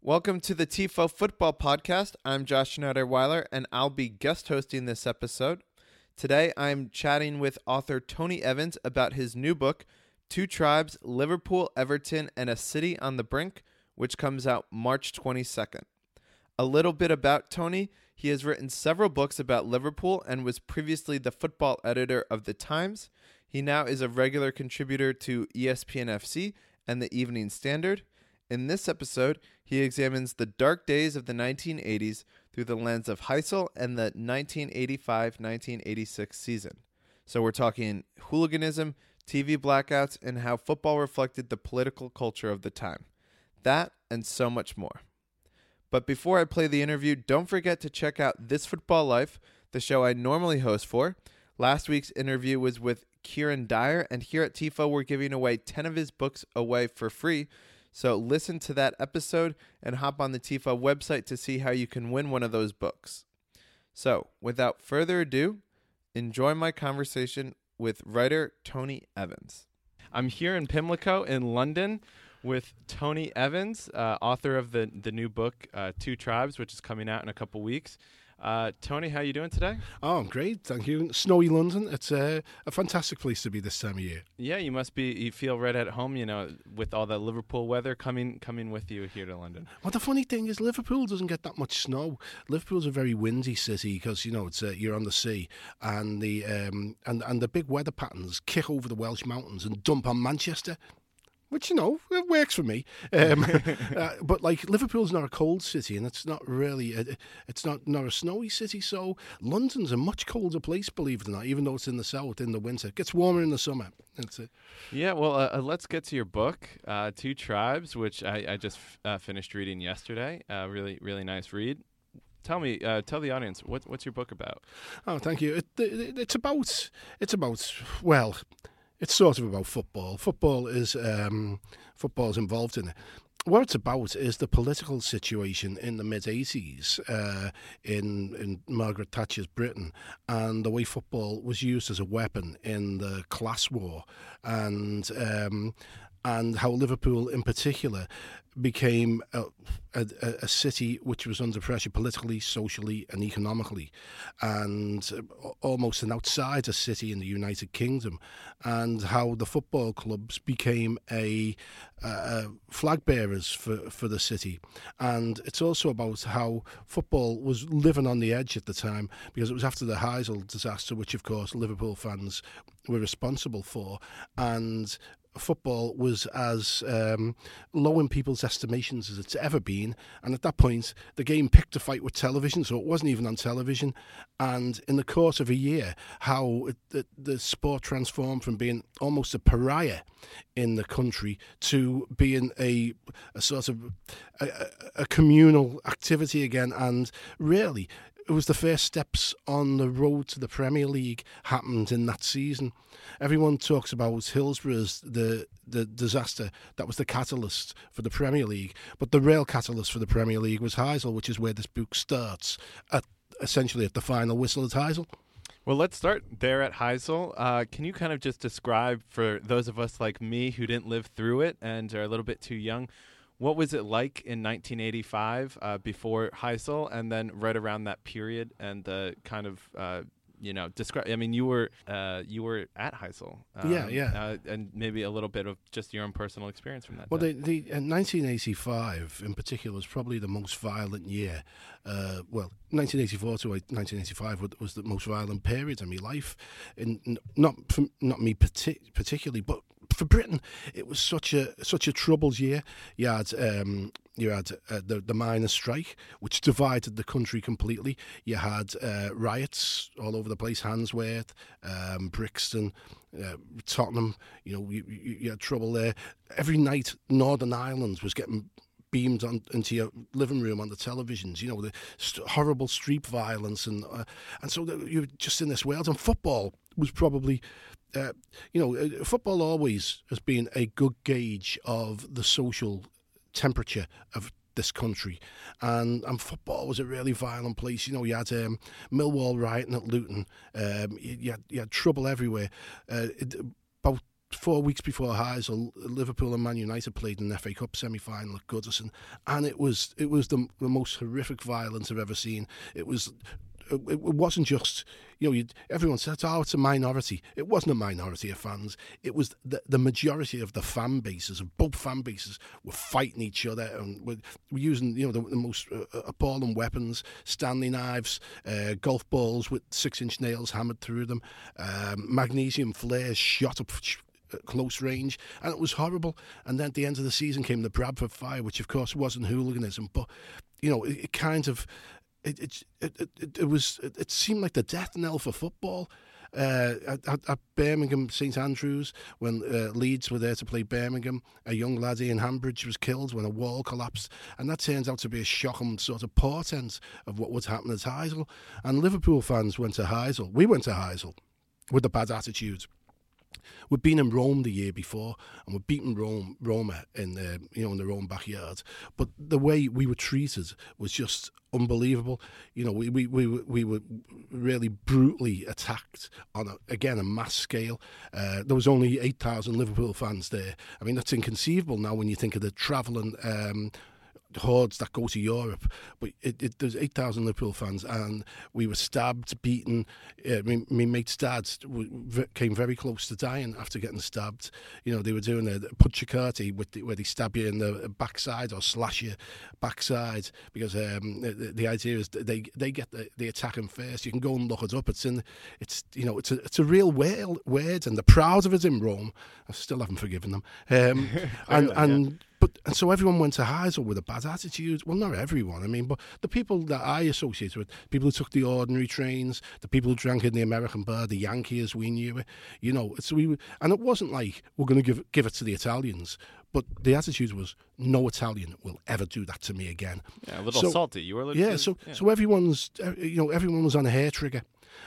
Welcome to the TIFO Football Podcast. I'm Josh Schneider Weiler, and I'll be guest hosting this episode. Today, I'm chatting with author Tony Evans about his new book, Two Tribes Liverpool, Everton, and a City on the Brink, which comes out March 22nd. A little bit about Tony. He has written several books about Liverpool and was previously the football editor of The Times. He now is a regular contributor to ESPN FC and the Evening Standard. In this episode, he examines the dark days of the 1980s through the lens of Heysel and the 1985 1986 season. So we're talking hooliganism, TV blackouts, and how football reflected the political culture of the time. That and so much more. But before I play the interview, don't forget to check out This Football Life, the show I normally host for. Last week's interview was with Kieran Dyer, and here at TIFO, we're giving away 10 of his books away for free. So listen to that episode and hop on the TIFO website to see how you can win one of those books. So, without further ado, enjoy my conversation with writer Tony Evans. I'm here in Pimlico in London with Tony Evans, uh, author of the the new book uh, Two Tribes, which is coming out in a couple weeks. Uh, Tony, how are you doing today? Oh, I'm great, thank you. Snowy London. It's a, a fantastic place to be this time of year. Yeah, you must be. You feel right at home, you know, with all the Liverpool weather coming coming with you here to London. Well, the funny thing is, Liverpool doesn't get that much snow. Liverpool's a very windy city because you know it's uh, you're on the sea, and the um, and and the big weather patterns kick over the Welsh mountains and dump on Manchester which you know it works for me. Um, uh, but like Liverpool's not a cold city, and it's not really a, it's not not a snowy city. So London's a much colder place, believe it or not. Even though it's in the south in the winter, it gets warmer in the summer. That's it. Yeah, well, uh, uh, let's get to your book, uh, Two Tribes, which I, I just f- uh, finished reading yesterday. Uh, really, really nice read. Tell me, tell the audience what, what's your book about? Oh, thank you. It, it, it's about it's about well it's sort of about football. Football is um, football's involved in it. What it's about is the political situation in the mid '80s uh, in in Margaret Thatcher's Britain, and the way football was used as a weapon in the class war, and um, and how Liverpool, in particular, became a, a, a, city which was under pressure politically, socially, and economically, and almost an outsider city in the United Kingdom, and how the football clubs became a, a flag bearers for, for the city. And it's also about how football was living on the edge at the time because it was after the Heysel disaster, which, of course, Liverpool fans were responsible for, and football was as um, low in people's estimations as it's ever been. And at that point, the game picked a fight with television, so it wasn't even on television. And in the course of a year, how it, the, the sport transformed from being almost a pariah in the country to being a, a sort of a, a communal activity again. And really, it was the first steps on the road to the Premier League happened in that season. Everyone talks about Hillsborough's the the disaster that was the catalyst for the Premier League, but the real catalyst for the Premier League was Heysel, which is where this book starts at essentially at the final whistle at Heysel. Well, let's start there at Heysel. Uh, can you kind of just describe for those of us like me who didn't live through it and are a little bit too young? What was it like in 1985 uh, before Heysel and then right around that period, and the kind of uh, you know describe? I mean, you were uh, you were at Heysel um, yeah, yeah, uh, and maybe a little bit of just your own personal experience from that. Well, the, the 1985 in particular was probably the most violent year. Uh, well, 1984 to 1985 was the most violent period in my life, and not not me partic- particularly, but for Britain, it was such a such a troubled year. You had um, you had uh, the the miners' strike, which divided the country completely. You had uh, riots all over the place, Handsworth, um, Brixton, uh, Tottenham. You know, you, you, you had trouble there. Every night, Northern Ireland was getting beamed on into your living room on the televisions. You know the st- horrible street violence and uh, and so you're just in this world. And football was probably uh, you know, uh, football always has been a good gauge of the social temperature of this country. And and football was a really violent place. You know, you had um, Millwall rioting at Luton. Um, you, you, had, you had trouble everywhere. Uh, it, about four weeks before Heysel, Liverpool and Man United played in the FA Cup semi-final at Goodison, and it was it was the, the most horrific violence I've ever seen. It was it wasn't just you know everyone said oh it's a minority. It wasn't a minority of fans. It was the, the majority of the fan bases of both fan bases were fighting each other and were, were using you know the, the most uh, uh appalling weapons Stanley knives uh, golf balls with six inch nails hammered through them. Um, magnesium flares shot up close range, and it was horrible. And then at the end of the season came the Bradford fire, which of course wasn't hooliganism, but you know, it, it kind of it it, it it, it was it, it, seemed like the death knell for football. Uh, at, at, Birmingham St Andrews, when uh, Leeds were there to play Birmingham, a young lad in Hambridge was killed when a wall collapsed, and that turns out to be a shocking sort of portent of what would happen at Heysel. And Liverpool fans went to Heysel. We went to Heysel with a bad attitude We'd been in Rome the year before, and we'd beaten Rome, Roma in the you know in their own backyard. But the way we were treated was just unbelievable. You know, we we we, we were really brutally attacked on a, again a mass scale. Uh, there was only eight thousand Liverpool fans there. I mean, that's inconceivable now when you think of the travelling. Um, hordes that go to Europe. But it, it, there's 8,000 Liverpool fans, and we were stabbed, beaten. Uh, my, my mate's dad came very close to dying after getting stabbed. You know, they were doing a with the, where they stab you in the backside or slash your backside because um, the, the, idea is they they get the, the attacking first. You can go and look it up. It's in it's you know it's a it's a real word, and they're proud of it in Rome. I still haven't forgiven them. Um, and and but and so everyone went to Heysel with a bad attitude. Well, not everyone. I mean, but the people that I associated with, people who took the ordinary trains, the people who drank in the American bar, the Yankees, we knew it. You know, so we and it wasn't like we're going to give give it to the Italians. But the attitude was, no Italian will ever do that to me again. Yeah, a little so, salty. You were a little. Yeah, so yeah. so everyone's, uh, you know, everyone was on a hair trigger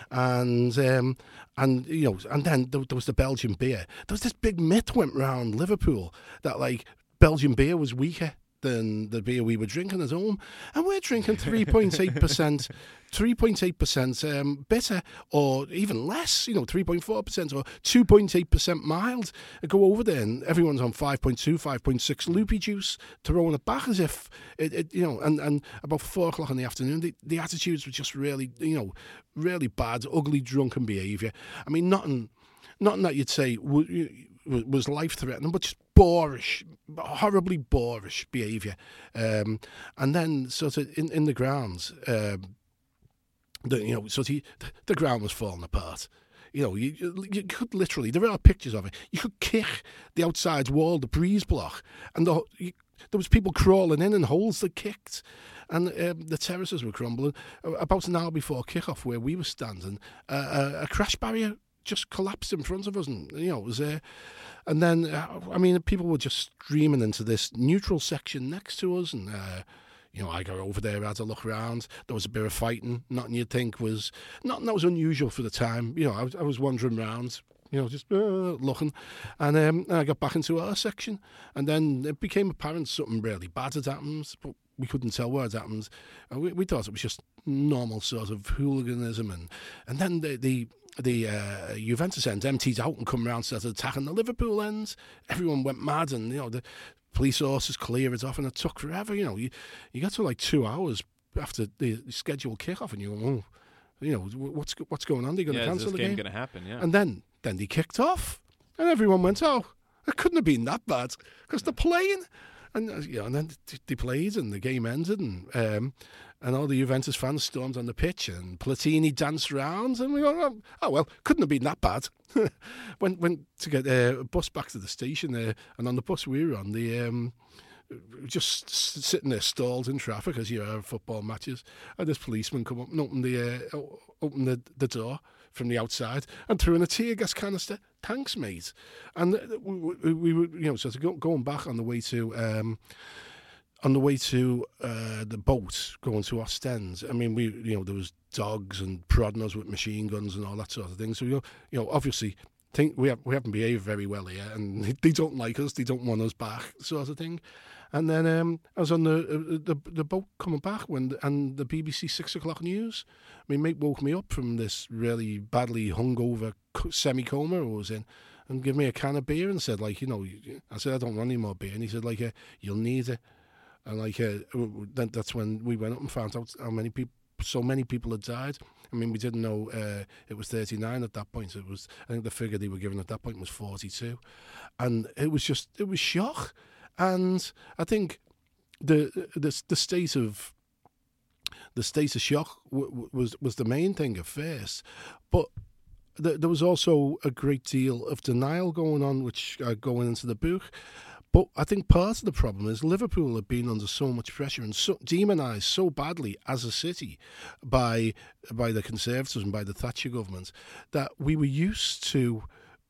and um, and you know, and then there, there, was the Belgian beer. There was this big myth went round Liverpool that like Belgian beer was weaker than the beer we were drinking at home, and we're drinking three point eight percent, three point eight percent um, bitter, or even less. You know, three point four percent or two point eight percent mild. I go over there, and everyone's on 5.2, 5.6 loopy juice, throwing it back as if it, it you know. And, and about four o'clock in the afternoon, the, the attitudes were just really, you know, really bad, ugly, drunken behaviour. I mean, nothing, nothing that you'd say was life threatening, but just boorish, horribly boorish behaviour. Um, and then sort of in, in the grounds, um, the, you know, sort of the ground was falling apart. You know, you, you could literally, there are pictures of it. You could kick the outside wall, the breeze block, and the, you, there was people crawling in and holes that kicked. And um, the terraces were crumbling. About an hour before kickoff, where we were standing, uh, a, a crash barrier just collapsed in front of us, and you know it was there. And then, uh, I mean, people were just streaming into this neutral section next to us, and uh, you know, I go over there, had a look around. There was a bit of fighting. Nothing you'd think was nothing that was unusual for the time. You know, I was, I was wandering around, you know, just uh, looking, and, um, and I got back into our section, and then it became apparent something really bad had happened, but we couldn't tell what had happened. We, we, thought it was just normal sort of hooliganism, and and then the the the uh, Juventus ends emptied out and come around started attacking the Liverpool ends. Everyone went mad, and you know the police horses clear it off, and it took forever. You know, you you got to like two hours after the scheduled kickoff, and you go, oh, you know, what's what's going on? They're going to yeah, cancel the game. Going to happen, yeah. And then then they kicked off, and everyone went, oh, it couldn't have been that bad because they're playing. And uh, you know, and then they played, and the game ended, and um, and all the Juventus fans stormed on the pitch, and Platini danced around, and we go, oh well, couldn't have been that bad. went went to get a bus back to the station there, and on the bus we were on, the um, just sitting there stalled in traffic as you are football matches, and this policeman come up and open the uh, open the, the door from the outside and threw in a tear gas canister. Thanks, mate. And we, we, we were, you know, so going back on the way to. Um, on the way to uh, the boat going to Ostend, I mean, we you know there was dogs and prodding us with machine guns and all that sort of thing. So you know, you know obviously think we have we haven't behaved very well here, and they don't like us, they don't want us back, sort of thing. And then um, I was on the, uh, the the boat coming back when and the BBC six o'clock news. My mate woke me up from this really badly hungover semi coma I was in. and give me a can of beer and said like you know I said I don't want any more beer and he said like uh, you'll need it and like uh, that's when we went up and found out how many people so many people had died. I mean, we didn't know uh, it was 39 at that point. It was, I think, the figure they were given at that point was 42, and it was just, it was shock. And I think the the the state of the state of shock w- was was the main thing at first, but th- there was also a great deal of denial going on, which uh, going into the book. But I think part of the problem is Liverpool have been under so much pressure and so demonised so badly as a city by by the Conservatives and by the Thatcher government that we were used to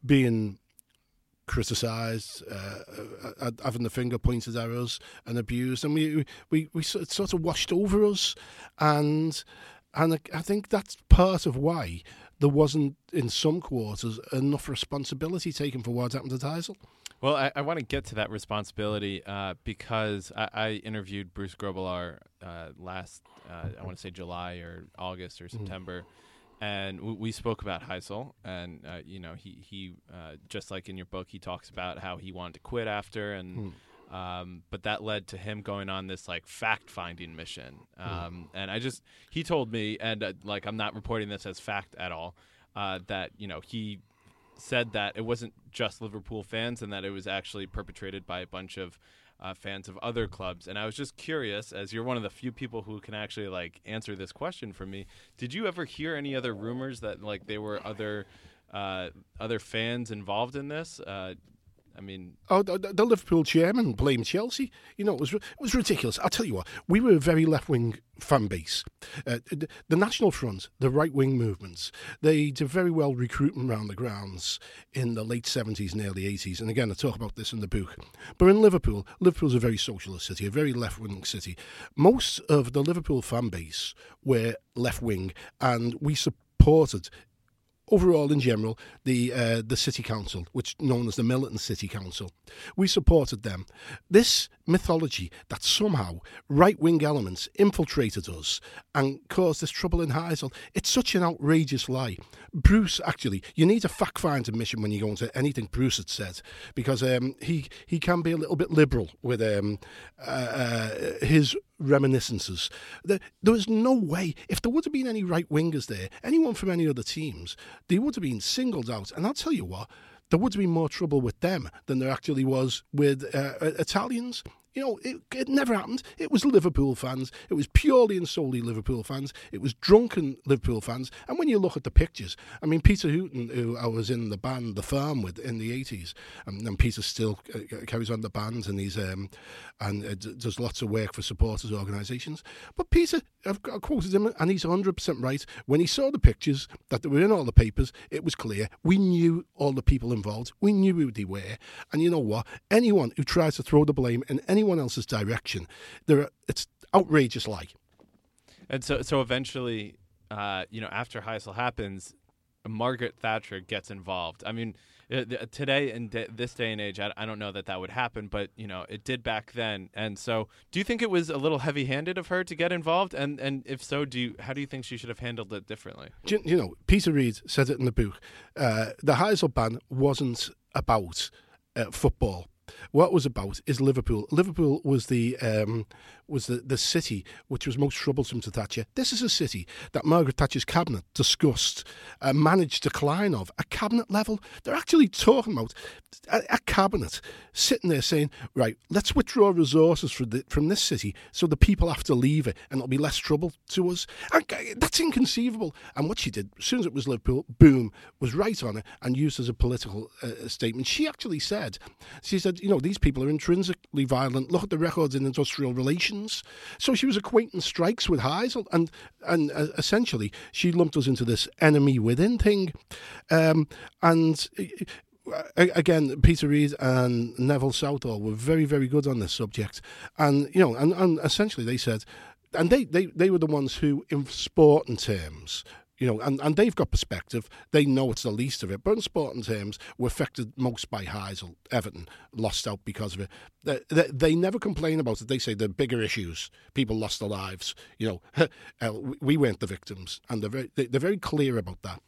being criticised, uh, uh, having the finger pointed at us and abused, and we we we sort of washed over us, and and I think that's part of why there wasn't in some quarters enough responsibility taken for what happened to Heysel. Well, I, I want to get to that responsibility uh, because I, I, interviewed Bruce Grobbelaar uh, last, uh, I want to say July or August or mm-hmm. September, mm. and w- we spoke about Heysel, and uh, you know he he uh, just like in your book he talks about how he wanted to quit after, and mm. um, but that led to him going on this like fact finding mission, mm. um, mm. and I just he told me, and uh, like I'm not reporting this as fact at all, that you know he said that it wasn't just Liverpool fans and that it was actually perpetrated by a bunch of uh, fans of other clubs. And I was just curious, as you're one of the few people who can actually like answer this question for me. Did you ever hear any other rumors that like there were other uh, other fans involved in this? Uh, I mean, oh, the, the, Liverpool chairman blamed Chelsea. You know, it was it was ridiculous. I'll tell you what, we were a very left wing fan base. Uh, the, the, National Front, the right wing movements, they did very well recruiting around the grounds in the late seventies and early eighties. And again, I talk about this in the book. But in Liverpool, Liverpool's a very socialist city, a very left wing city. Most of the Liverpool fan base were left wing, and we supported overall, in general, the uh, the city council, which known as the Militant City Council, we supported them. This mythology that somehow right wing elements infiltrated us and caused this trouble in Heysel, it's such an outrageous lie. Bruce, actually, you need a fact finding mission when you go into anything Bruce had said, because um, he he can be a little bit liberal with um, uh, uh, his reminiscences. There, there was no way, if there would have been any right wingers there, anyone from any other teams, they would have been singled out. And I'll tell you what, there would have been more trouble with them than there actually was with uh, Italians. You know, it, it never happened. It was Liverpool fans. It was purely and solely Liverpool fans. It was drunken Liverpool fans. And when you look at the pictures, I mean, Peter Hooton, who I was in the band The Farm with in the 80s, and, and Peter still carries on the band and he's um, and uh, does lots of work for supporters organisations. But Peter, I've quoted him, and he's 100% right. When he saw the pictures that were in all the papers, it was clear. We knew all the people involved. We knew who they were. And you know what? Anyone who tries to throw the blame in any anyone else's direction. There, it's outrageous like. And so, so eventually, uh, you know, after Heysel happens, Margaret Thatcher gets involved. I mean, uh, today in this day and age, I, I, don't know that that would happen, but you know, it did back then. And so, do you think it was a little heavy-handed of her to get involved? And and if so, do you how do you think she should have handled it differently? You, you know, Peter Reid said it in the book. Uh, the Heysel ban wasn't about uh, football. What was about is Liverpool. Liverpool was the um, was the, the city which was most troublesome to Thatcher. This is a city that Margaret Thatcher's cabinet discussed, uh, managed decline of at cabinet level. They're actually talking about a, a, cabinet sitting there saying, right, let's withdraw resources from, the, from this city so the people have to leave it and it'll be less trouble to us. And that's inconceivable. And what she did, as soon as it was Liverpool, boom, was right on it and used as a political uh, statement. She actually said, she said, you know, these people are intrinsically violent. Look at the records in industrial relations so she was acquainting strikes with Heysel, and and uh, essentially she lumped us into this enemy within thing, um, and. Uh, again, Peter Reid and Neville Southall were very, very good on this subject, and you know, and, and essentially they said, and they, they, they were the ones who, in sporting terms, you know, and, and they've got perspective. They know it's the least of it. But in sporting terms, we're affected most by Heysel. Everton lost out because of it. They, they, they, never complain about it. They say the bigger issues. People lost their lives. You know, uh, we weren't the victims, and they're very, they're very clear about that.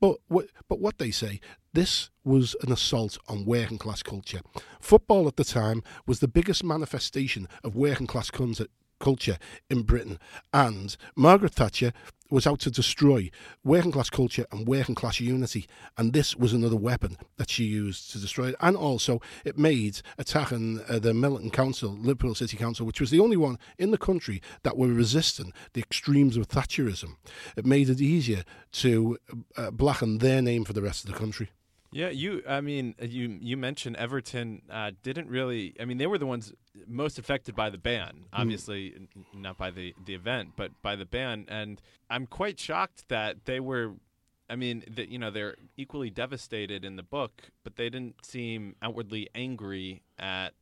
But what, but what they say, this was an assault on working class culture. Football at the time was the biggest manifestation of working class culture in Britain, and Margaret Thatcher was out to destroy working class culture and working class unity. And this was another weapon that she used to destroy it. And also, it made attacking uh, the Militant Council, Liverpool City Council, which was the only one in the country that were resisting the extremes of Thatcherism, it made it easier to uh, blacken their name for the rest of the country. Yeah, you. I mean, uh, you you mentioned Everton uh, didn't really. I mean, they were the ones most affected by the ban. Hmm. Obviously, mm. not by the the event, but by the ban. And I'm quite shocked that they were. I mean, that you know they're equally devastated in the book, but they didn't seem outwardly angry at.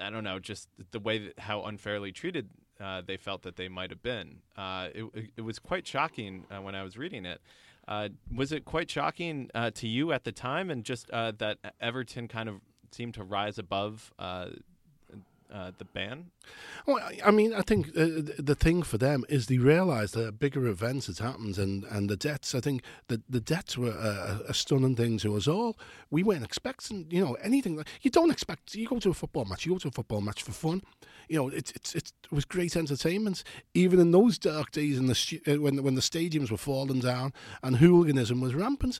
I don't know, just the way that how unfairly treated uh, they felt that they might have been. Uh, it, it was quite shocking uh, when I was reading it. Uh, was it quite shocking uh, to you at the time, and just uh, that Everton kind of seemed to rise above uh, uh, the ban? Well, I mean, I think uh, the thing for them is they realise that bigger events has happened, and, and the debts. I think the the debts were a, a, stunning thing to us all. We weren't expecting, you know, anything. Like, You don't expect. You go to a football match. You go to a football match for fun. You know, it's it's it was great entertainment. Even in those dark days, in the uh, when when the stadiums were falling down and hooliganism was rampant,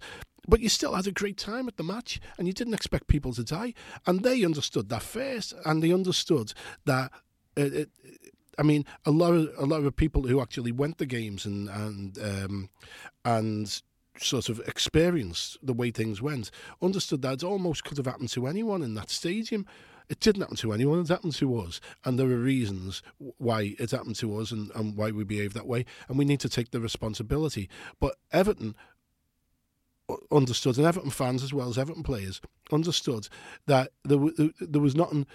but you still had a great time at the match and you didn't expect people to die. And they understood that first and they understood that it, it, I mean, a lot of a lot of people who actually went to the games and and um, and sort of experienced the way things went understood that it almost could have happened to anyone in that stadium. It didn't happen to anyone. It happened to us, and there are reasons why it happened to us and, and why we behave that way, and we need to take the responsibility. But Everton understood, and Everton fans as well as Everton players understood that there, there was nothing.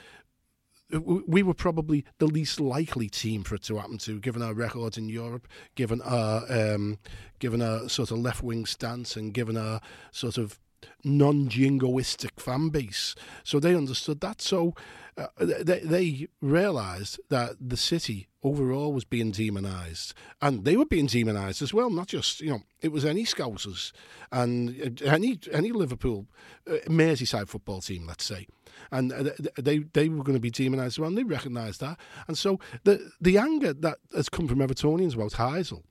We were probably the least likely team for it to happen to, given our records in Europe, given our um, given our sort of left wing stance, and given our sort of non-jingoistic fan base. So they understood that. So uh, they, they realised that the city overall was being demonised, and they were being demonised as well. Not just you know, it was any Scousers and uh, any any Liverpool uh, Merseyside football team, let's say, and uh, they they were going to be demonised as well. And they recognised that, and so the the anger that has come from Evertonians about Heysel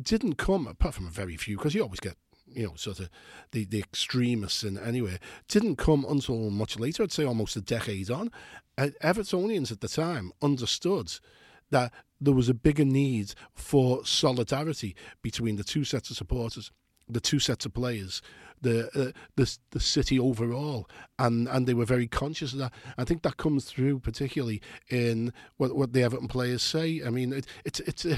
didn't come apart from a very few because you always get you know, sort of the, the extremists in anyway, didn't come until much later, I'd say almost a decade on. Evertonians at the time understood that there was a bigger need for solidarity between the two sets of supporters, the two sets of players, the uh, the the city overall, and and they were very conscious of that. I think that comes through particularly in what what the Everton players say. I mean, it, it's it's uh,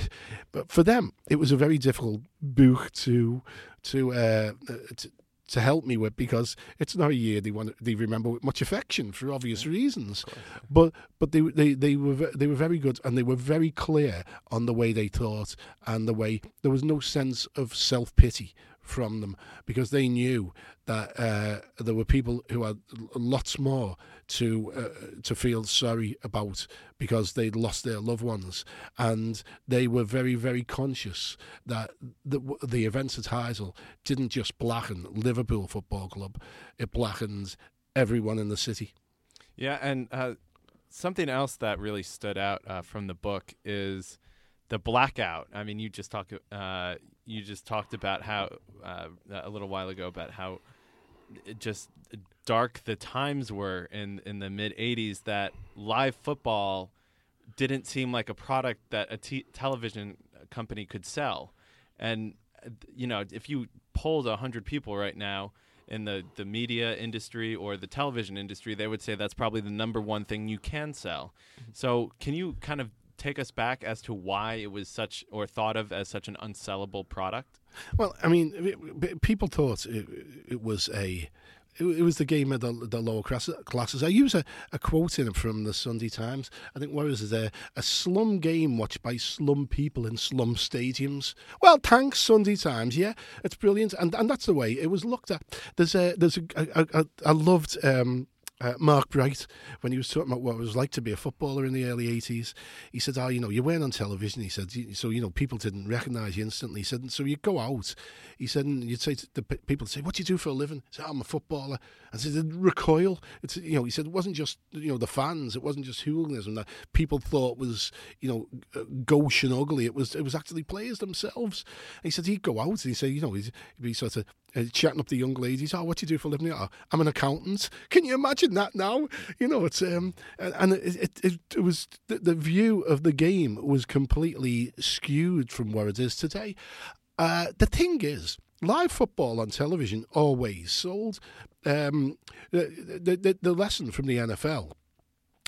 but for them it was a very difficult book to to, uh, uh to to help me with because it's not a year they want they remember with much affection for obvious yeah, reasons. Course, yeah. But but they they they were they were very good and they were very clear on the way they thought and the way there was no sense of self pity from them because they knew that uh, there were people who had lots more to uh, to feel sorry about because they'd lost their loved ones, and they were very very conscious that the, the events at Heysel didn't just blacken Liverpool Football Club, it blackened everyone in the city. Yeah, and uh, something else that really stood out uh, from the book is the blackout. I mean, you just talked uh, you just talked about how uh, a little while ago about how just dark the times were in in the mid 80s that live football didn't seem like a product that a t- television company could sell and you know if you polled 100 people right now in the, the media industry or the television industry, they would say that's probably the number one thing you can sell. Mm-hmm. So, can you kind of take us back as to why it was such or thought of as such an unsellable product? Well, I mean, people thought it, it was a it, was the game of the, the lower classes. I use a, a quote in it from the Sunday Times. I think what is it there? A slum game watched by slum people in slum stadiums. Well, thanks Sunday Times. Yeah, it's brilliant, and and that's the way it was looked at. There's a there's a, a, a I loved. Um, uh, Mark Bright, when he was talking about what it was like to be a footballer in the early 80s, he said, Oh, you know, you weren't on television. He said, So, you know, people didn't recognize you instantly. He said, So you'd go out. He said, and you'd say to the people, say, What do you do for a living? He said, oh, I'm a footballer. And so they'd recoil. It's, you know, he said, It wasn't just, you know, the fans, it wasn't just hooliganism that people thought was, you know, uh, gauche and ugly. It was, it was actually players themselves. And he said, He'd go out and he'd say, You know, he'd be sort of uh, chatting up the young ladies. Oh, what do you do for a living? Oh, I'm an accountant. Can you imagine that now? You know, it's um, and it it, it, it was the, the, view of the game was completely skewed from where it is today. Uh, the thing is, live football on television always sold. Um, the, the the lesson from the NFL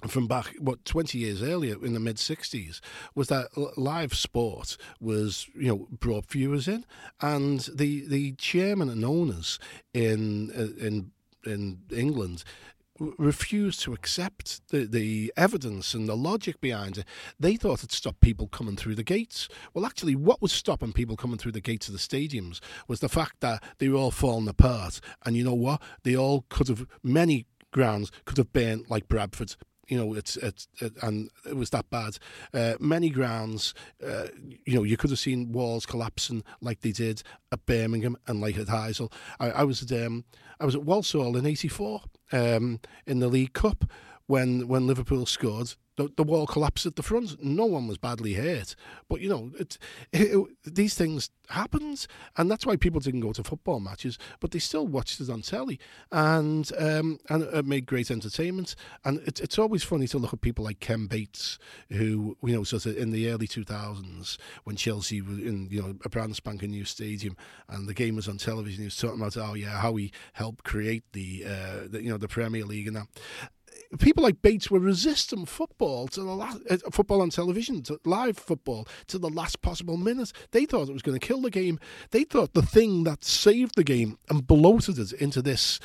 from back what 20 years earlier in the mid 60s was that live sport was you know brought viewers in and the the chairman and owners in uh, in in England refused to accept the, the evidence and the logic behind it. They thought it stopped people coming through the gates. Well, actually, what was stopping people coming through the gates of the stadiums was the fact that they were all falling apart. And you know what? They all could have, many grounds could have been like Bradford you know, it's it's it, and it was that bad. Uh, many grounds, uh, you know, you could have seen walls collapsing like they did at Birmingham and like at Heysel. I, I was at um, I was at Walsall in '84 um, in the League Cup when when Liverpool scored the, the wall collapsed at the front. No one was badly hurt, but you know, it, it, it, these things happened, and that's why people didn't go to football matches, but they still watched it on telly, and um, and it made great entertainment. And it, it's always funny to look at people like Ken Bates, who you know, sort of in the early two thousands when Chelsea was in you know a brand spanking new stadium, and the game was on television. He was talking about oh yeah how he helped create the, uh, the you know the Premier League and that people like Bates were resisting football to the last uh, football on television, to live football to the last possible minute. They thought it was going to kill the game. They thought the thing that saved the game and bloated it into this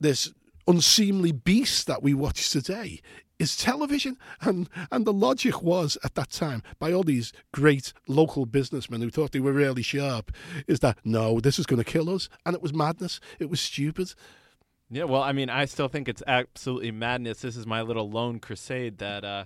this unseemly beast that we watch today is television. And and the logic was at that time by all these great local businessmen who thought they were really sharp is that no, this is going to kill us. And it was madness. It was stupid. Yeah, well, I mean, I still think it's absolutely madness. This is my little lone crusade that uh,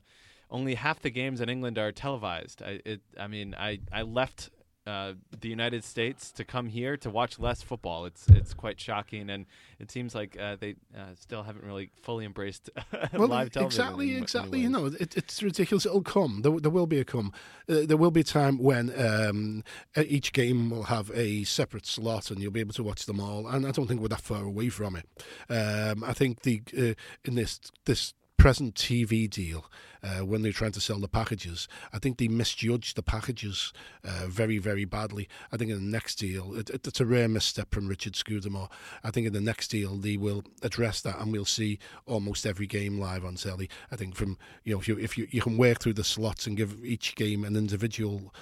only half the games in England are televised. I, it, I mean, I, I left uh, the United States to come here to watch less football. It's it's quite shocking, and it seems like uh, they uh, still haven't really fully embraced well, live television. Exactly, in, exactly. You know, it, it's ridiculous. It'll come. There, there will be a come. Uh, there will be a time when um, each game will have a separate slot, and you'll be able to watch them all. And I don't think we're that far away from it. Um, I think the uh, in this this present TV deal, uh, when they're trying to sell the packages, I think they misjudged the packages uh, very, very badly. I think in the next deal, it, it, it's a rare misstep from Richard Scudamore. I think in the next deal, they will address that and we'll see almost every game live on telly. I think from, you know, if you, if you, you can work through the slots and give each game an individual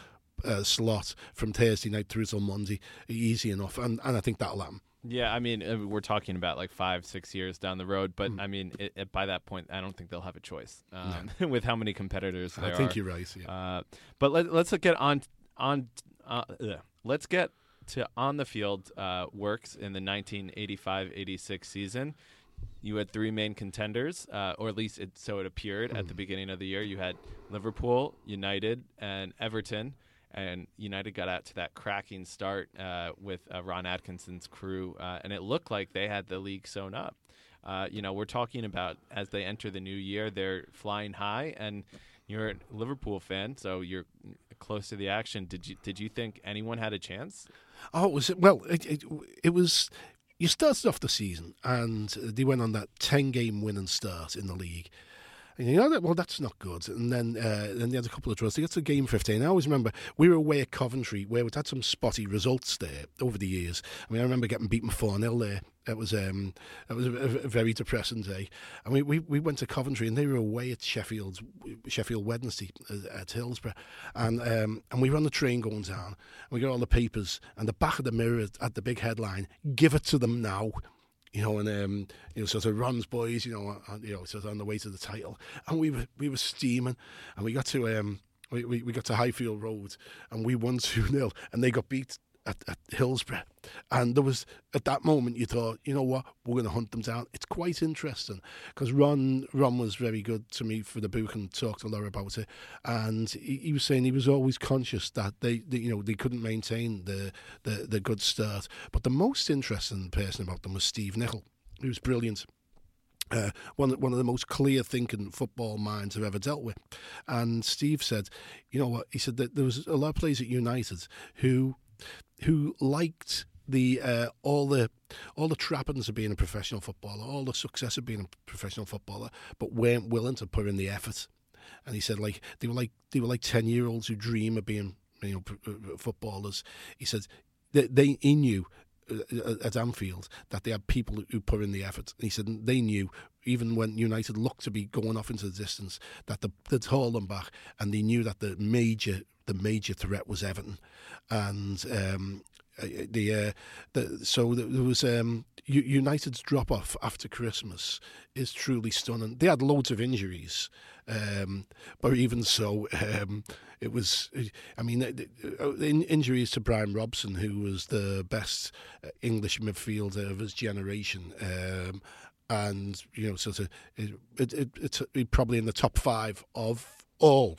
uh, slot from Thursday night through till Monday, easy enough. And, and I think that'll happen. Yeah, I mean, uh, we're talking about like five, six years down the road, but mm. I mean, it, it, by that point, I don't think they'll have a choice um, no. with how many competitors there I think are. you're right. Yeah. Uh, but let, us get on on. Uh, let's get to on the field uh, works in the 1985-86 season. You had three main contenders, uh, or at least it, so it appeared mm. at the mm. beginning of the year. You had Liverpool, United, and Everton and United got out to that cracking start uh, with uh, Ron Atkinson's crew, uh, and it looked like they had the league sewn up. Uh, you know, we're talking about as they enter the new year, they're flying high, and you're a Liverpool fan, so you're close to the action. Did you did you think anyone had a chance? Oh, it was well. It, it, it was. You started off the season, and they went on that ten game winning start in the league and you know that well, that's not good. And then uh, then they had a couple of draws. They got to game fifteen. I always remember we were away at Coventry where we'd had some spotty results there over the years. I mean, I remember getting beaten four 0 there. It was um, it was a, a, very depressing day. And we, we, we went to Coventry and they were away at Sheffield Sheffield Wednesday uh, at Hillsborough, and um, and we were on the train going down. And we got all the papers and the back of the mirror at the big headline: "Give it to them now." You know, and um, you know, sort of runs boys, you know, on, you know, sort of on the way to the title, and we were we were steaming, and we got to um, we, we, we got to Highfield Road, and we won two 0 and they got beat at, at Hillsborough. And there was, at that moment, you thought, you know what, we're going to hunt them down. It's quite interesting because Ron Ron was very good to me for the book and talked a lot about it. And he, he was saying he was always conscious that they, they, you know, they couldn't maintain the, the, the good start. But the most interesting person about them was Steve Nicol, who was brilliant. Uh, one one of the most clear thinking football minds I've ever dealt with. And Steve said, you know what? He said that there was a lot of players at United who who liked the uh, all the all the trappings of being a professional footballer, all the success of being a professional footballer, but weren't willing to put in the effort. And he said, like they were like they were like ten year olds who dream of being you know uh, footballers. He said they, they he knew uh, at Anfield that they had people who put in the effort. And he said they knew even when United looked to be going off into the distance that the, they'd hold them back, and they knew that the major the major threat was Everton, and um, uh, the, uh, the so there was um, United's drop off after Christmas is truly stunning. They had loads of injuries, um, but even so, um, it was. I mean, uh, injuries to Brian Robson, who was the best English midfielder of his generation. Um, and you know, sort of, it, it, it's probably in the top five of all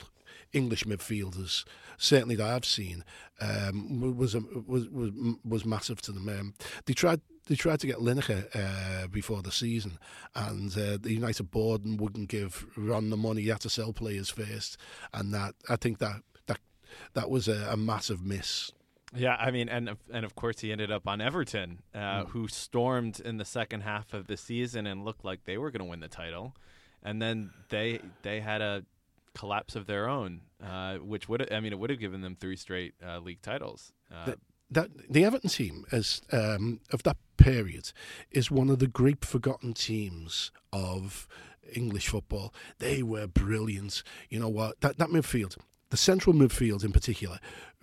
English midfielders, certainly that I've seen, um, was, was was was massive to them. Um, they tried they tried to get Lineker uh, before the season, and uh, the United board wouldn't give Ron the money. He had to sell players first, and that I think that that that was a, a massive miss. Yeah, I mean, and and of course he ended up on Everton, uh, mm. who stormed in the second half of the season and looked like they were going to win the title, and then they they had a collapse of their own, uh, which would I mean it would have given them three straight uh, league titles. Uh, the, that the Everton team is um, of that period is one of the great forgotten teams of English football. They were brilliant. You know what? That that midfield, the central midfield in particular,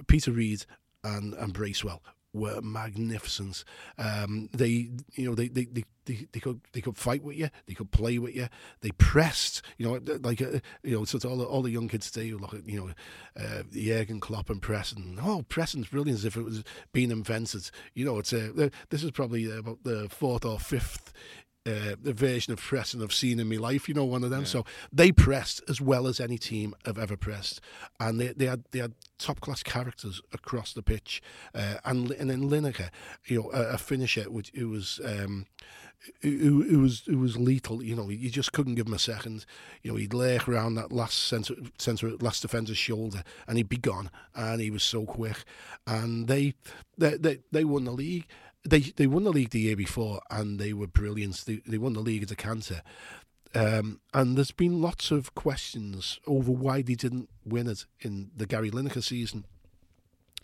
Peter Reid and and Bracewell were magnificent. Um, they, you know, they, they, they, they, could they could fight with you. They could play with you. They pressed. You know, like uh, you know, so all the, all the young kids today look at you know, uh, Jurgen Klopp and pressing. Oh, pressing's brilliant as if it was being invented. You know, it's uh, this is probably about the fourth or fifth uh, the version of pressing I've seen in my life. You know, one of them. Yeah. So they pressed as well as any team have ever pressed, and they, they had they had top class characters across the pitch, uh, and and then Lineker, you know, a, a finisher which who was. Um, who, who was who was lethal. You know, you just couldn't give him a second. You know, he'd lay around that last centre, centre last defender's shoulder, and he'd be gone. And he was so quick. And they they they, they won the league they they won the league the year before and they were brilliant. They they won the league as a canter. Um, and there's been lots of questions over why they didn't win it in the Gary Lineker season.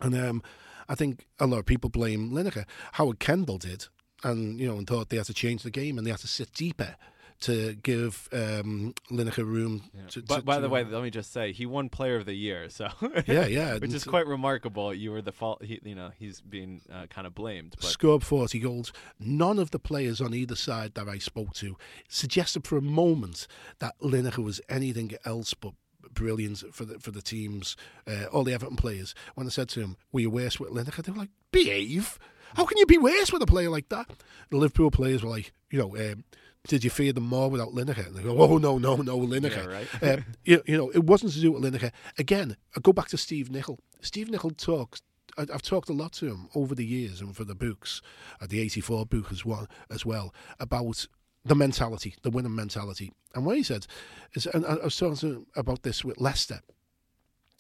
And um, I think a lot of people blame Lineker. Howard Kendall did, and you know, and thought they had to change the game and they had to sit deeper to give um, Lineker room. Yeah. To, to, by, to, the way, let me just say he won Player of the Year, so yeah, yeah, which is quite remarkable. You were the fault. He, you know, he's being uh, kind of blamed. But. Scored forty goals. None of the players on either side that I spoke to suggested for a moment that Lineker was anything else but brilliant for the for the teams. Uh, all the Everton players. When I said to him, "Were you worse with Lineker?" They were like, "Behave." How can you be worse with a player like that? The Liverpool players were like, you know, um, did you fear them more without Lineker? And they go, oh, no, no, no, Lineker. Yeah, right. uh, you, you, know, it wasn't to do with Lineker. Again, I go back to Steve Nicol. Steve Nicol talks, I, have talked a lot to him over the years and for the books, uh, the 84 book as well, as well, about the mentality, the winning mentality. And what he said is, and I was talking about this with Leicester,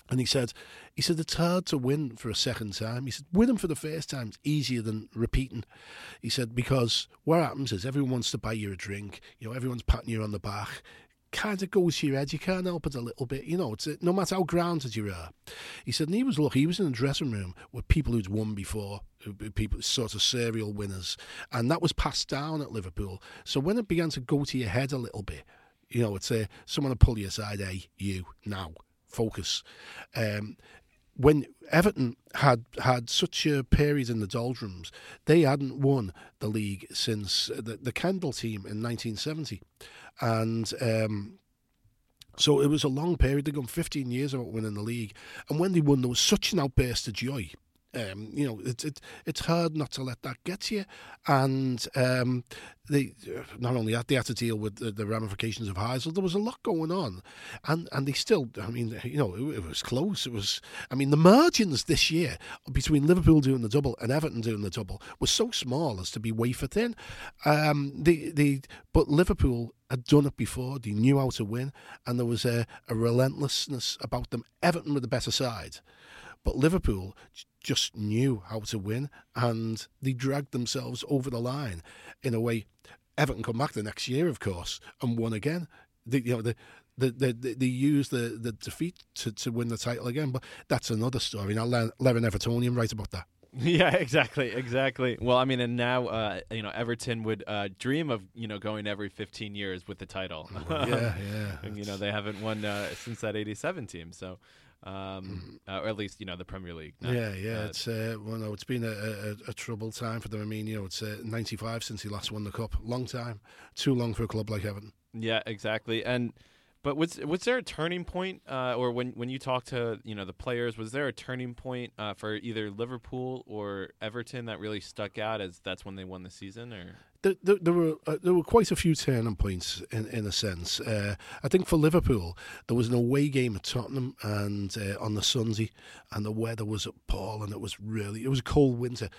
and he said, he said it's hard to win for a second time. He said winning for the first time is easier than repeating. He said because what happens is everyone wants to buy you a drink. You know, everyone's patting you on the back. Kind of goes to your head. You can't help it a little bit. You know, it's no matter how grounded you are. He said, and he was lucky. He was in a dressing room with people who'd won before, people sort of serial winners, and that was passed down at Liverpool. So when it began to go to your head a little bit, you know, it's a someone to pull you aside. Hey, you now focus. Um, when Everton had had such a period in the doldrums, they hadn't won the league since the, the Kendall team in 1970, and. Um, so it was a long period. They'd gone 15 years without winning the league. And when they won, there was such an outburst of joy um, you know, it's it, it's hard not to let that get to you. And um, they not only that, they had to deal with the, the ramifications of Heysel. There was a lot going on, and and they still, I mean, you know, it, it, was close. It was, I mean, the margins this year between Liverpool doing the double and Everton doing the double was so small as to be wafer thin. Um, the the but Liverpool had done it before. They knew how to win, and there was a, a relentlessness about them. Everton were the better side. But Liverpool just knew how to win and they dragged themselves over the line in a way. Everton come back the next year, of course, and won again. They, you know, the, the, the, they used the, the defeat to, to win the title again, but that's another story. Now, let an Evertonian write about that. Yeah, exactly, exactly. Well, I mean, and now uh, you know Everton would uh, dream of you know going every 15 years with the title. yeah, yeah. and, you know they haven't won uh, since that '87 team, so um, uh, or at least you know the Premier League. Not, yeah, yeah. Uh, it's uh, well, no, it's been a, a, a, troubled time for them. I mean, you know, it's uh, 95 since he last won the cup. Long time, too long for a club like Everton. Yeah, exactly. And but was was there a turning point, uh, or when when you talk to you know the players, was there a turning point uh, for either Liverpool or Everton that really stuck out as that's when they won the season, or? There, there, were uh, there were quite a few turning points in in a sense. Uh, I think for Liverpool, there was an away game at Tottenham and uh, on the Sunday, and the weather was appalling. It was really it was a cold winter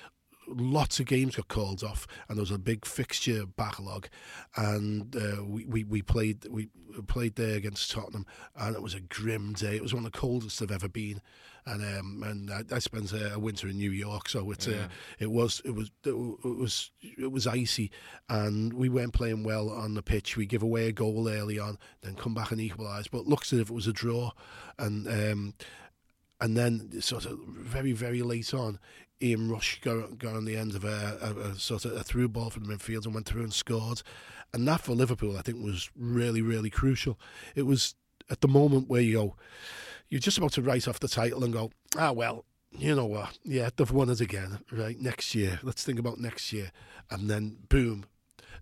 lots of games got called off, and there was a big fixture backlog, and uh, we, we we played we played there against Tottenham, and it was a grim day. It was one of the coldest I've ever been, and um, and I, I spent a, a, winter in New York, so it uh, yeah. uh, it was it was it was it was icy, and we weren't playing well on the pitch. We give away a goal early on, then come back and equalise, but looks as if it was a draw, and. Um, and then sort of very very late on Ian Rush got, got on the end of a, a, a, sort of a through ball from the midfield and went through and scored. And that for Liverpool, I think, was really, really crucial. It was at the moment where you go, you're just about to write off the title and go, ah, well, you know what? Yeah, they've won it again, right? Next year. Let's think about next year. And then, boom,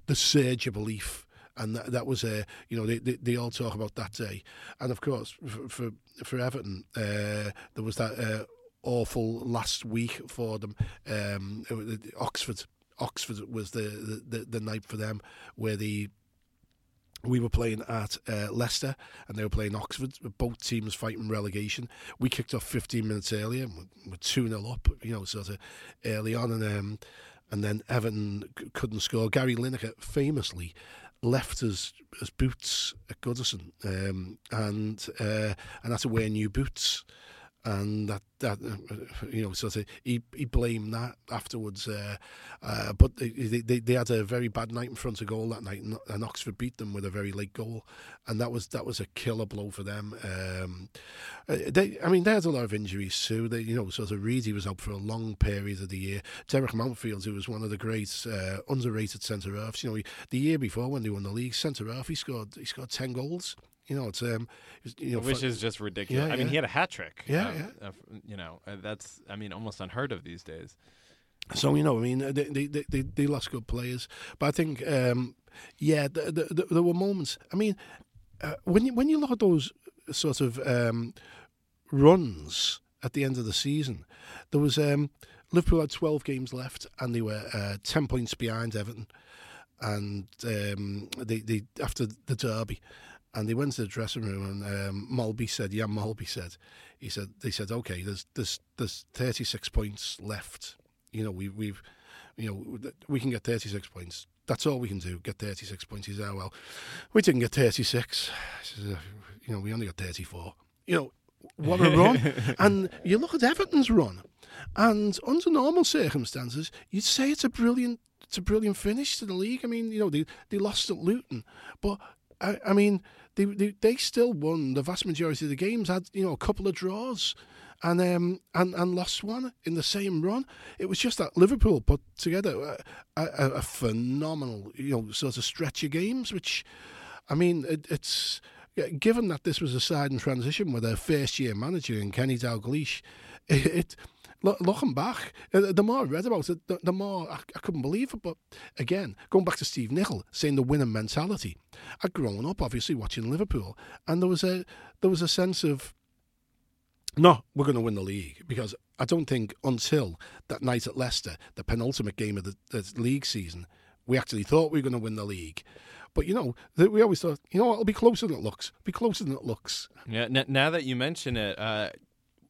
the surge of belief. And that, that was a, uh, you know, they, they, they all talk about that day. And of course, for for, for Everton, uh, there was that uh, awful last week for them. Um, Oxford, Oxford was the, the, the night for them where the we were playing at uh, Leicester and they were playing Oxford, both teams fighting relegation. We kicked off 15 minutes earlier, we're 2 0 up, you know, sort of early on. And, um, and then Everton couldn't score. Gary Lineker famously left his, his boots at Goodison um, and, uh, and had to wear new boots and that that you know sort of he he blamed that afterwards. Uh, uh, but they, they they had a very bad night in front of goal that night, and, and, Oxford beat them with a very late goal, and that was that was a killer blow for them. Um, uh, they, I mean, they had a lot of injuries too. They, you know, sort of Reidy was out for a long period of the year. Derek Mountfield, who was one of the great uh, underrated centre halves, you know, he, the year before when they won the league, centre half, he scored he scored ten goals. You know, it's um, you know, which is just ridiculous. Yeah, I mean, yeah. he had a hat trick. Yeah, um, yeah. you know, uh, that's I mean, almost unheard of these days. So you know, I mean, they they they, they lost good players, but I think, um, yeah, the, the, the, there were moments. I mean, uh, when you when you look at those sort of um, runs at the end of the season, there was um, Liverpool had twelve games left, and they were uh, ten points behind Everton, and um, they they after the derby and they went to the dressing room, and um, Molby said, "Yeah, Molby said, he said, they said, okay, there's there's there's 36 points left. You know, we we've, you know, we can get 36 points. That's all we can do. Get 36 points." He said, oh, "Well, we didn't get 36. Said, you know, we only got 34. You know, what a run! and you look at Everton's run, and under normal circumstances, you'd say it's a brilliant." It's a brilliant finish to the league. I mean, you know, they, they lost at Luton, but I, I mean, they, they they still won the vast majority of the games. Had you know a couple of draws, and um and and lost one in the same run. It was just that Liverpool put together a, a, a phenomenal you know sort of stretch of games, which I mean it, it's given that this was a side in transition with a first year manager in Kenny Dalglish, it, it looking back, uh, the more I read about it, the, more I, couldn't believe it. But again, going back to Steve Nicol saying the winning mentality, I'd grown up obviously watching Liverpool, and there was a there was a sense of no, we're going to win the league because I don't think until that night at Leicester, the penultimate game of the, the league season, we actually thought we were going to win the league. But you know, we always thought, you know, it'll be closer than it looks. It'll be closer than it looks. Yeah. now that you mention it, uh,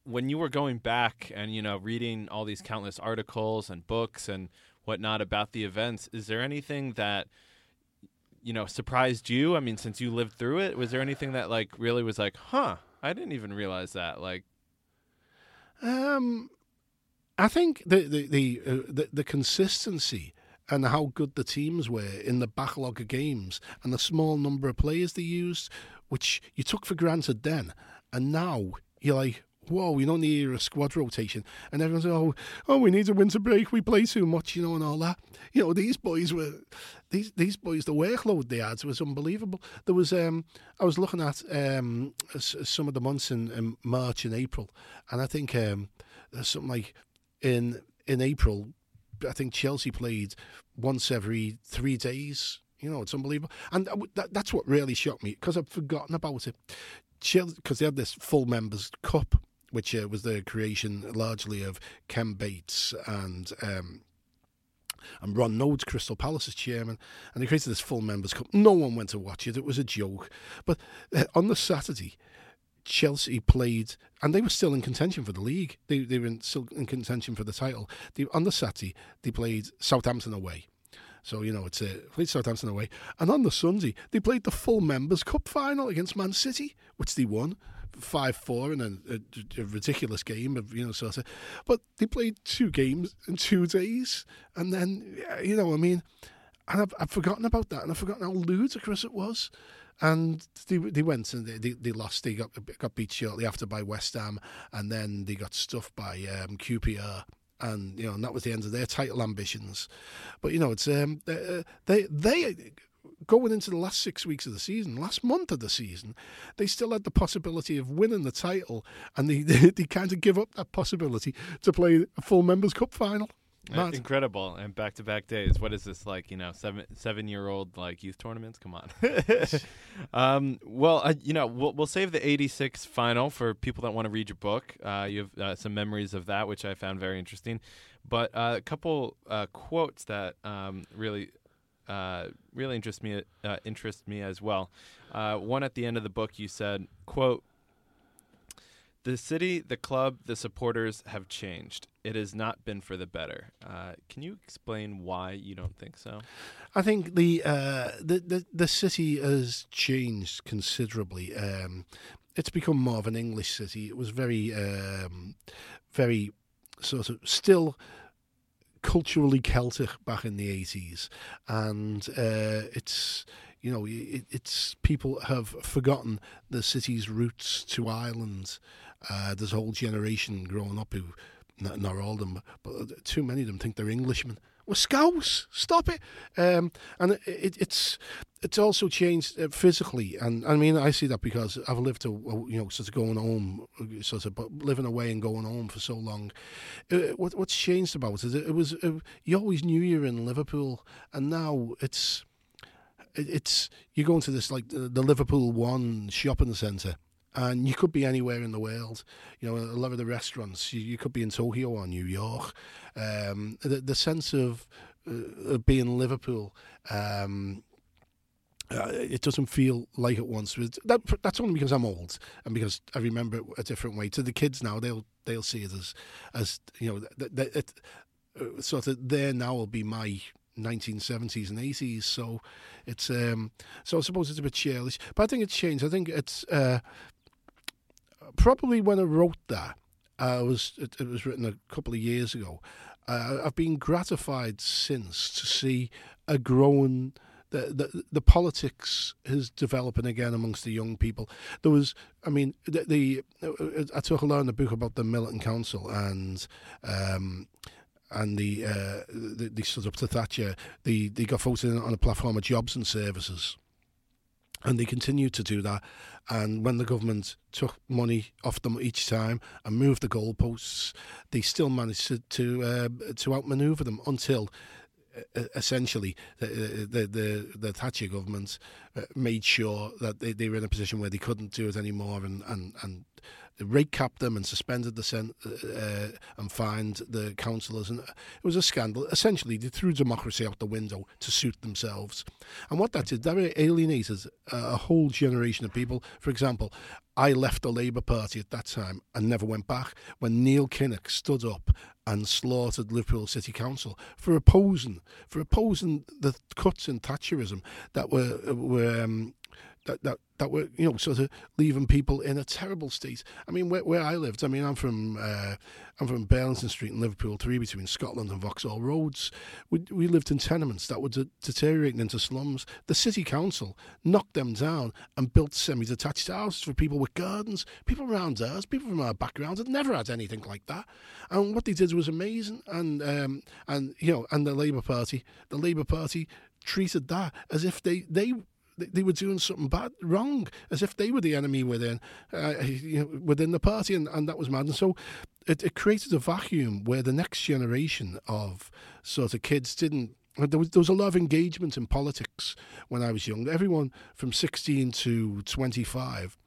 when you were going back and you know reading all these countless articles and books and whatnot about the events, is there anything that you know surprised you? I mean, since you lived through it, was there anything that like really was like, huh? I didn't even realize that. Like, um, I think the the the uh, the, the consistency and how good the teams were in the backlog of games and the small number of players they used, which you took for granted then, and now you're like, whoa, we don't need a squad rotation. And everyone's oh, oh, we need a winter break. We play too much, you know, and all that. You know, these boys were, these these boys, the workload they had was unbelievable. There was, um, I was looking at um, some of the months in, in March and April, and I think um, there's something like in in April, I think Chelsea played once every three days. You know, it's unbelievable, and that, that's what really shocked me because I've forgotten about it. Because they had this full members cup which uh, was the creation largely of Ken Bates and um, and Ron Noades, Crystal Palace's chairman, and they created this full members cup. No one went to watch it; it was a joke. But uh, on the Saturday, Chelsea played, and they were still in contention for the league. They they were in, still in contention for the title. They, on the Saturday, they played Southampton away. So you know it's a uh, played Southampton away, and on the Sunday they played the full members cup final against Man City, which they won five four in a, a, a, ridiculous game of you know sort of, but they played two games in two days, and then you know I mean, and I've, I've forgotten about that, and I've forgotten how ludicrous it was. And they they went and they, they, they lost. They got got beat shortly after by West Ham, and then they got stuffed by um, QPR and you know, and that was the end of their title ambitions. But you know, it's um, they they, they going into the last six weeks of the season, last month of the season, they still had the possibility of winning the title, and they they, they kind of give up that possibility to play a full members cup final. Mad. Incredible and back to back days. What is this like? You know, seven seven year old like youth tournaments. Come on. um, well, uh, you know, we'll we'll save the eighty six final for people that want to read your book. Uh, you have uh, some memories of that, which I found very interesting. But uh, a couple uh, quotes that um, really uh, really interest me uh, interest me as well. Uh, one at the end of the book, you said, "quote The city, the club, the supporters have changed. It has not been for the better." Uh, can you explain why you don't think so? I think the uh, the, the, the city has changed considerably. Um, it's become more of an English city. It was very um, very sort of still culturally Celtic back in the 80s. And uh, it's, you know, it, it's people have forgotten the city's roots to Ireland. Uh, there's a whole generation growing up who, not, not all of them, but too many of them think they're Englishmen we're Scouse. Stop it. Um, and it, it, it's it's also changed uh, physically, and I mean I see that because I've lived to you know sort of going home, sort of living away and going home for so long. Uh, what what's changed about it? It was uh, you always knew you were in Liverpool, and now it's it's you're going to this like the Liverpool One shopping centre and you could be anywhere in the world. You know, a lot of the restaurants, you, you could be in Tokyo or New York. Um, the, the sense of, uh, being Liverpool, um, uh, it doesn't feel like it once. That, that's only because I'm old and because I remember it a different way. To the kids now, they'll they'll see it as as you know, that, that it, uh, sort of there now will be my 1970s and 80s. So it's um, so I suppose it's a bit childish, but I think it's changed. I think it's uh, probably when I wrote that, uh, it was it, it, was written a couple of years ago. Uh, I've been gratified since to see a growing. The, the the politics is developing again amongst the young people. There was, I mean, the, the I took a lot in the book about the Militant Council and um, and the, uh, the the stood up to Thatcher. They they got voted on a platform of jobs and services And they continued to do that. And when the government took money off them each time and moved the goalposts, they still managed to to, uh, to outmaneuver them until essentially the, the the the Thatcher government uh, made sure that they, they were in a position where they couldn't do it anymore and and and rate capped them and suspended the sen- uh, and fined the councillors, and it was a scandal. Essentially, they threw democracy out the window to suit themselves, and what that did, that alienated a whole generation of people. For example, I left the Labour Party at that time and never went back when Neil Kinnock stood up and slaughtered Liverpool City Council for opposing for opposing the cuts in Thatcherism that were were um, that, that that were you know sort of leaving people in a terrible state. I mean, where, where I lived, I mean, I'm from uh, I'm from Burlington Street in Liverpool, three between Scotland and Vauxhall Roads. We, we lived in tenements that were de- deteriorating into slums. The city council knocked them down and built semi-detached houses for people with gardens. People around us, people from our backgrounds, had never had anything like that. And what they did was amazing. And um, and you know, and the Labour Party, the Labour Party treated that as if they they they were doing something bad, wrong, as if they were the enemy within, uh, you know, within the party, and, and that was mad. And so it, it created a vacuum where the next generation of sort of kids didn't there was, there was a lot of engagement in politics when I was young. Everyone from 16 to 25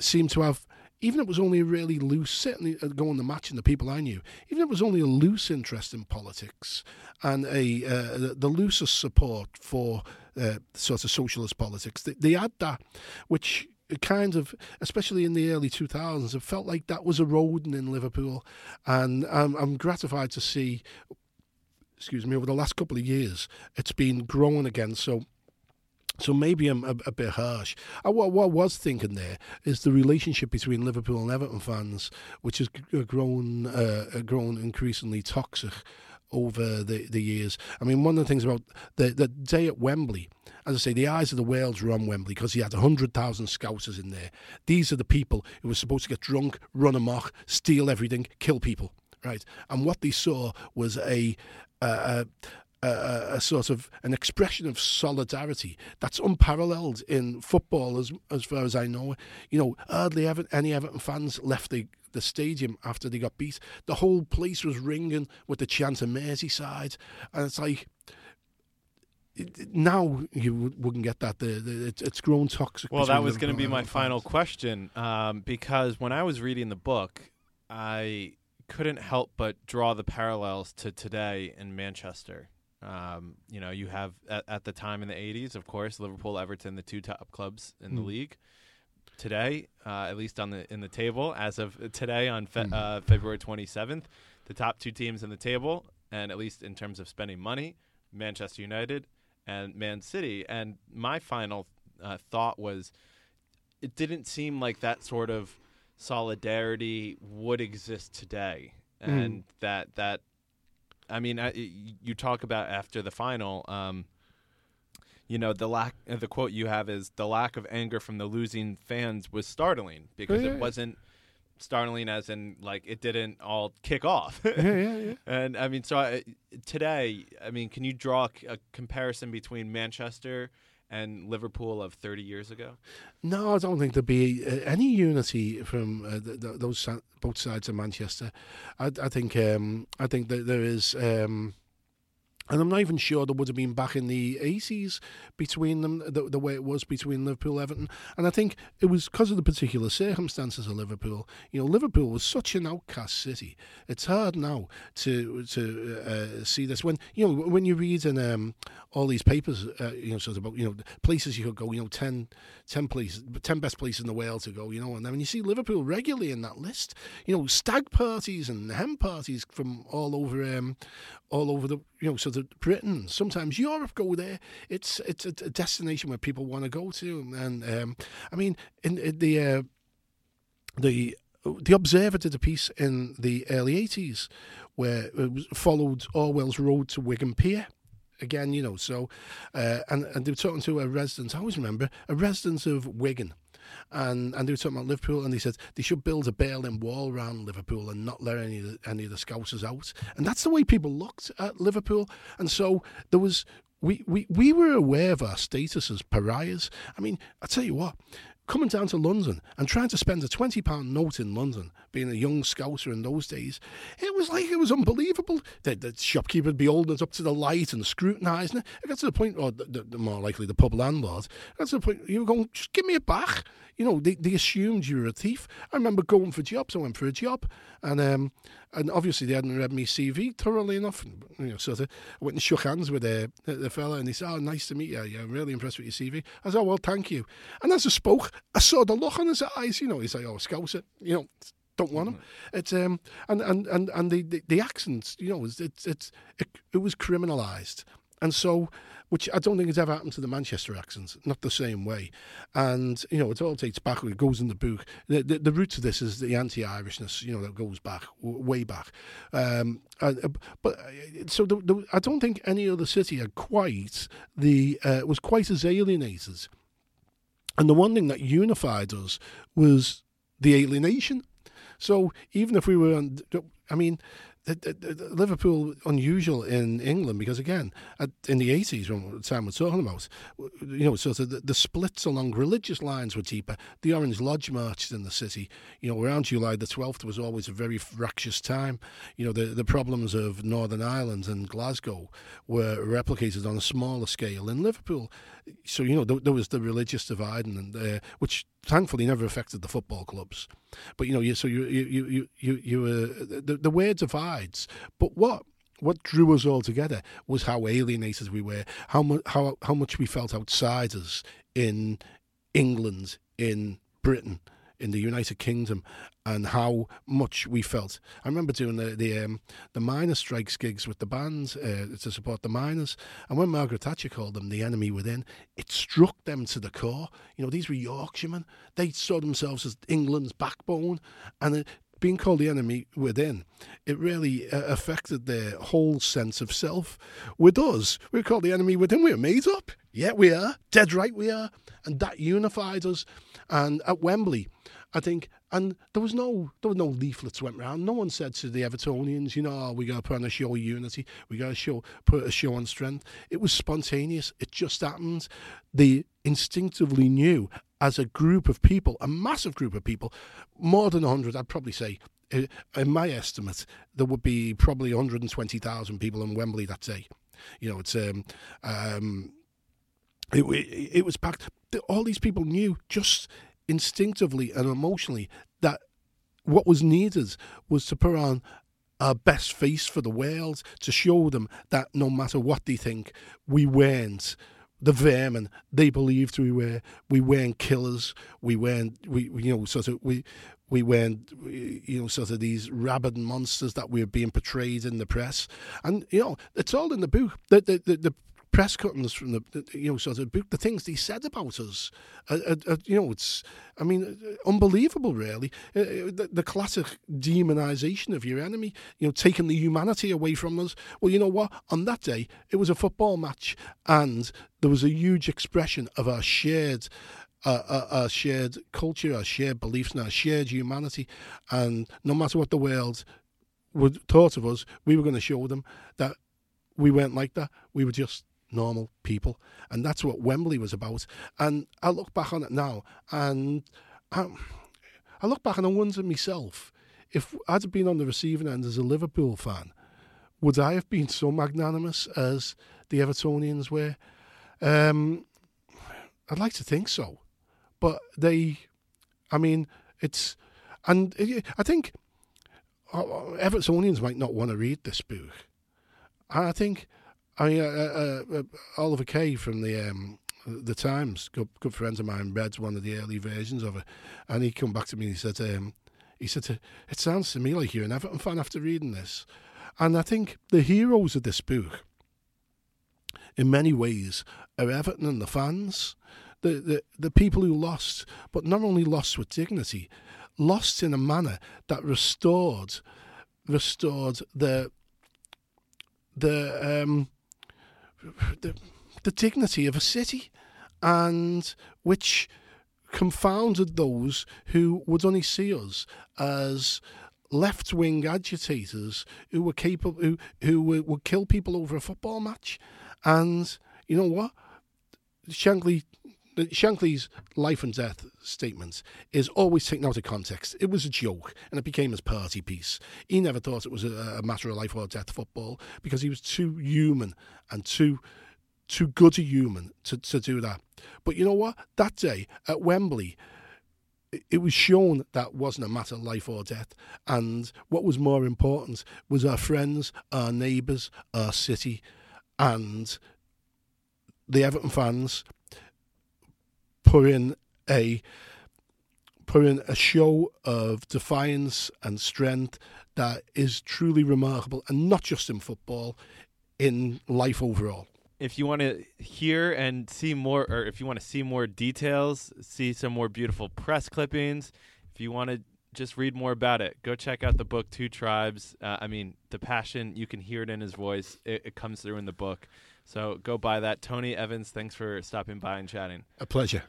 seemed to have even if it was only a really loose, certainly uh, going the match and the people I knew, even if it was only a loose interest in politics and a uh, the loosest support for uh, sort of socialist politics, they, they had that, which kind of, especially in the early 2000s, it felt like that was eroding in Liverpool. And I'm, I'm gratified to see, excuse me, over the last couple of years, it's been growing again. So so maybe I'm a, a bit harsh. I, uh, what, what, I was thinking there is the relationship between Liverpool and Everton fans, which has grown uh, grown increasingly toxic over the, the years. I mean, one of the things about the, the day at Wembley, as I say, the eyes of the world were on Wembley because he had 100,000 scousers in there. These are the people who were supposed to get drunk, run amok, steal everything, kill people, right? And what they saw was a, a, a, sort of an expression of solidarity that's unparalleled in football as as far as I know. You know, hardly ever any Everton fans left the the stadium after they got beat. The whole place was ringing with the chant of Merseyside, and it's like now you wouldn't get that. It's grown toxic. Well, that was going to be my final question um, because when I was reading the book, I couldn't help but draw the parallels to today in Manchester. Um, you know, you have at, at, the time in the 80s, of course, Liverpool, Everton, the two top clubs in mm. the league. Today, uh, at least on the in the table, as of today on fe- mm. uh, February 27th, the top two teams in the table, and at least in terms of spending money, Manchester United and Man City. And my final uh, thought was, it didn't seem like that sort of solidarity would exist today, mm. and that that I mean, I, you talk about after the final. Um, you know the lack. Uh, the quote you have is the lack of anger from the losing fans was startling because yeah, it wasn't startling as in like it didn't all kick off. yeah, yeah, yeah. And I mean, so I, today, I mean, can you draw a, a comparison between Manchester? And Liverpool of 30 years ago? No, I don't think there'd be uh, any unity from uh, those both sides of Manchester. I, I think um, I think that there is. Um, and I'm not even sure there would have been back in the 80s between them, the, the way it was between Liverpool Everton. And I think it was because of the particular circumstances of Liverpool. You know, Liverpool was such an outcast city. It's hard now to to uh, see this. When, you know, when you read in um, all these papers, uh, you know, sort of about, you know, places you could go, you know, 10, 10 places, 10 best places in the world to go, you know, and then when you see Liverpool regularly in that list, you know, stag parties and hen parties from all over, um, all over the, you know, sort of Britain, sometimes Europe go there. It's, it's a, destination where people want to go to. And, um, I mean, in, in the, uh, the, the Observer did a piece in the early 80s where it followed Orwell's road to Wigan Pier again, you know. So, uh, and and they were talking to a resident. I always remember a resident of Wigan. And, and they were talking about Liverpool, and they said they should build a Berlin Wall around Liverpool and not let any of the, any of the Scousers out. And that's the way people looked at Liverpool. And so there was we, we, we were aware of our status as pariahs. I mean, I tell you what, coming down to London and trying to spend a £20 note in London, being a young scouser in those days, it was like it was unbelievable. The, the shopkeeper would be holding it up to the light and scrutinising it. It got to the point, or the, the, more likely the pub landlord, got to the point you were going, just give me it back. You know, they, they assumed you were a thief. I remember going for jobs. I went for a job, and um, and obviously they hadn't read my CV thoroughly enough. And, you know, sort of I went and shook hands with the, the fella, and he said, "Oh, nice to meet you. Yeah, I'm really impressed with your CV." I said, "Oh, well, thank you." And as I spoke, I saw the look on his eyes. You know, he's like, "Oh, Scouser," you know. Don't want him. It's um and and and and the the, the accents, you know, it's it's, it's it, it was criminalised, and so which I don't think has ever happened to the Manchester accents, not the same way. And, you know, it all takes back, it goes in the book. The, the, the roots of this is the anti Irishness, you know, that goes back, way back. Um, uh, but so the, the, I don't think any other city had quite the, uh, was quite as alienated. And the one thing that unified us was the alienation. So even if we were, I mean, Liverpool unusual in England because again at, in the 80s when Sam was talking about you know of the, the, splits along religious lines were deeper. The Orange Lodge marches in the city you know around July the 12th was always a very fractious time. You know the, the problems of Northern Ireland and Glasgow were replicated on a smaller scale in Liverpool. So you know there, there was the religious divide and uh, which thankfully never affected the football clubs. But you know, you, so you you you you you uh, the the way divides. But what what drew us all together was how alienated we were, how much how how much we felt outsiders in England, in Britain, in the United Kingdom and how much we felt. I remember doing the the, um, the miners' strikes gigs with the bands uh, to support the miners, and when Margaret Thatcher called them the enemy within, it struck them to the core. You know, these were Yorkshiremen; they saw themselves as England's backbone, and it, being called the enemy within, it really uh, affected their whole sense of self. With us, we're called the enemy within. We're made up. Yeah, we are. Dead right, we are. And that unified us. And at Wembley, I think, and there was no there was no leaflets went round. No one said to the Evertonians, you know, oh, we got to put on a show of unity. We got to show put a show on strength. It was spontaneous. It just happened. They instinctively knew as a group of people, a massive group of people, more than hundred. I'd probably say uh, in my estimate, there would be probably 120,000 people in Wembley that day. You know, it's um, um, it, it, it was packed. All these people knew just instinctively and emotionally that what was needed was to put on our best face for the world to show them that no matter what they think, we weren't the vermin they believed we were. We weren't killers. We weren't. We you know sort of we we weren't you know sort of these rabid monsters that we were being portrayed in the press. And you know it's all in the book. The the the, the press cuttings from the, you know sort of the things they said about us. Uh, uh, uh, you know, it's I mean unbelievable, really. Uh, uh, the, the, classic demonization of your enemy. You know, taking the humanity away from us. Well, you know what? On that day, it was a football match, and there was a huge expression of our shared. Our, shared culture, our shared beliefs, and our shared humanity. And no matter what the world would thought of us, we were going to show them that we weren't like that. We were just normal people. And that's what Wembley was about. And I look back on it now and I, I look back and I wonder myself if I'd been on the receiving end as a Liverpool fan, would I have been so magnanimous as the Evertonians were? Um, I'd like to think so. But they, I mean, it's, and I think uh, Evertonians might not want to read this book. I think I mean, uh, uh, uh, Oliver Kay from the um, the Times, good, good friend of mine, read one of the early versions of it, and he come back to me and he said, um, he said, it sounds to me like you're an Everton fan after reading this, and I think the heroes of this book, in many ways, are Everton and the fans, the the the people who lost, but not only lost with dignity, lost in a manner that restored restored the the um the, the dignity of a city, and which confounded those who would only see us as left wing agitators who were capable who who would kill people over a football match, and you know what? Shankly, Shankly's life and death statements is always taken out of context. It was a joke, and it became his party piece. He never thought it was a, a matter of life or death football because he was too human and too too good a human to, to do that. But you know what? That day at Wembley, it- it was shown that wasn't a matter of life or death. And what was more important was our friends, our neighbours, our city, and the Everton fans put in a put in a show of defiance and strength that is truly remarkable, and not just in football, in life overall. If you want to hear and see more, or if you want to see more details, see some more beautiful press clippings, if you want to just read more about it, go check out the book Two Tribes. Uh, I mean, the passion you can hear it in his voice. It, it comes through in the book. So go buy that. Tony Evans, thanks for stopping by and chatting. A pleasure.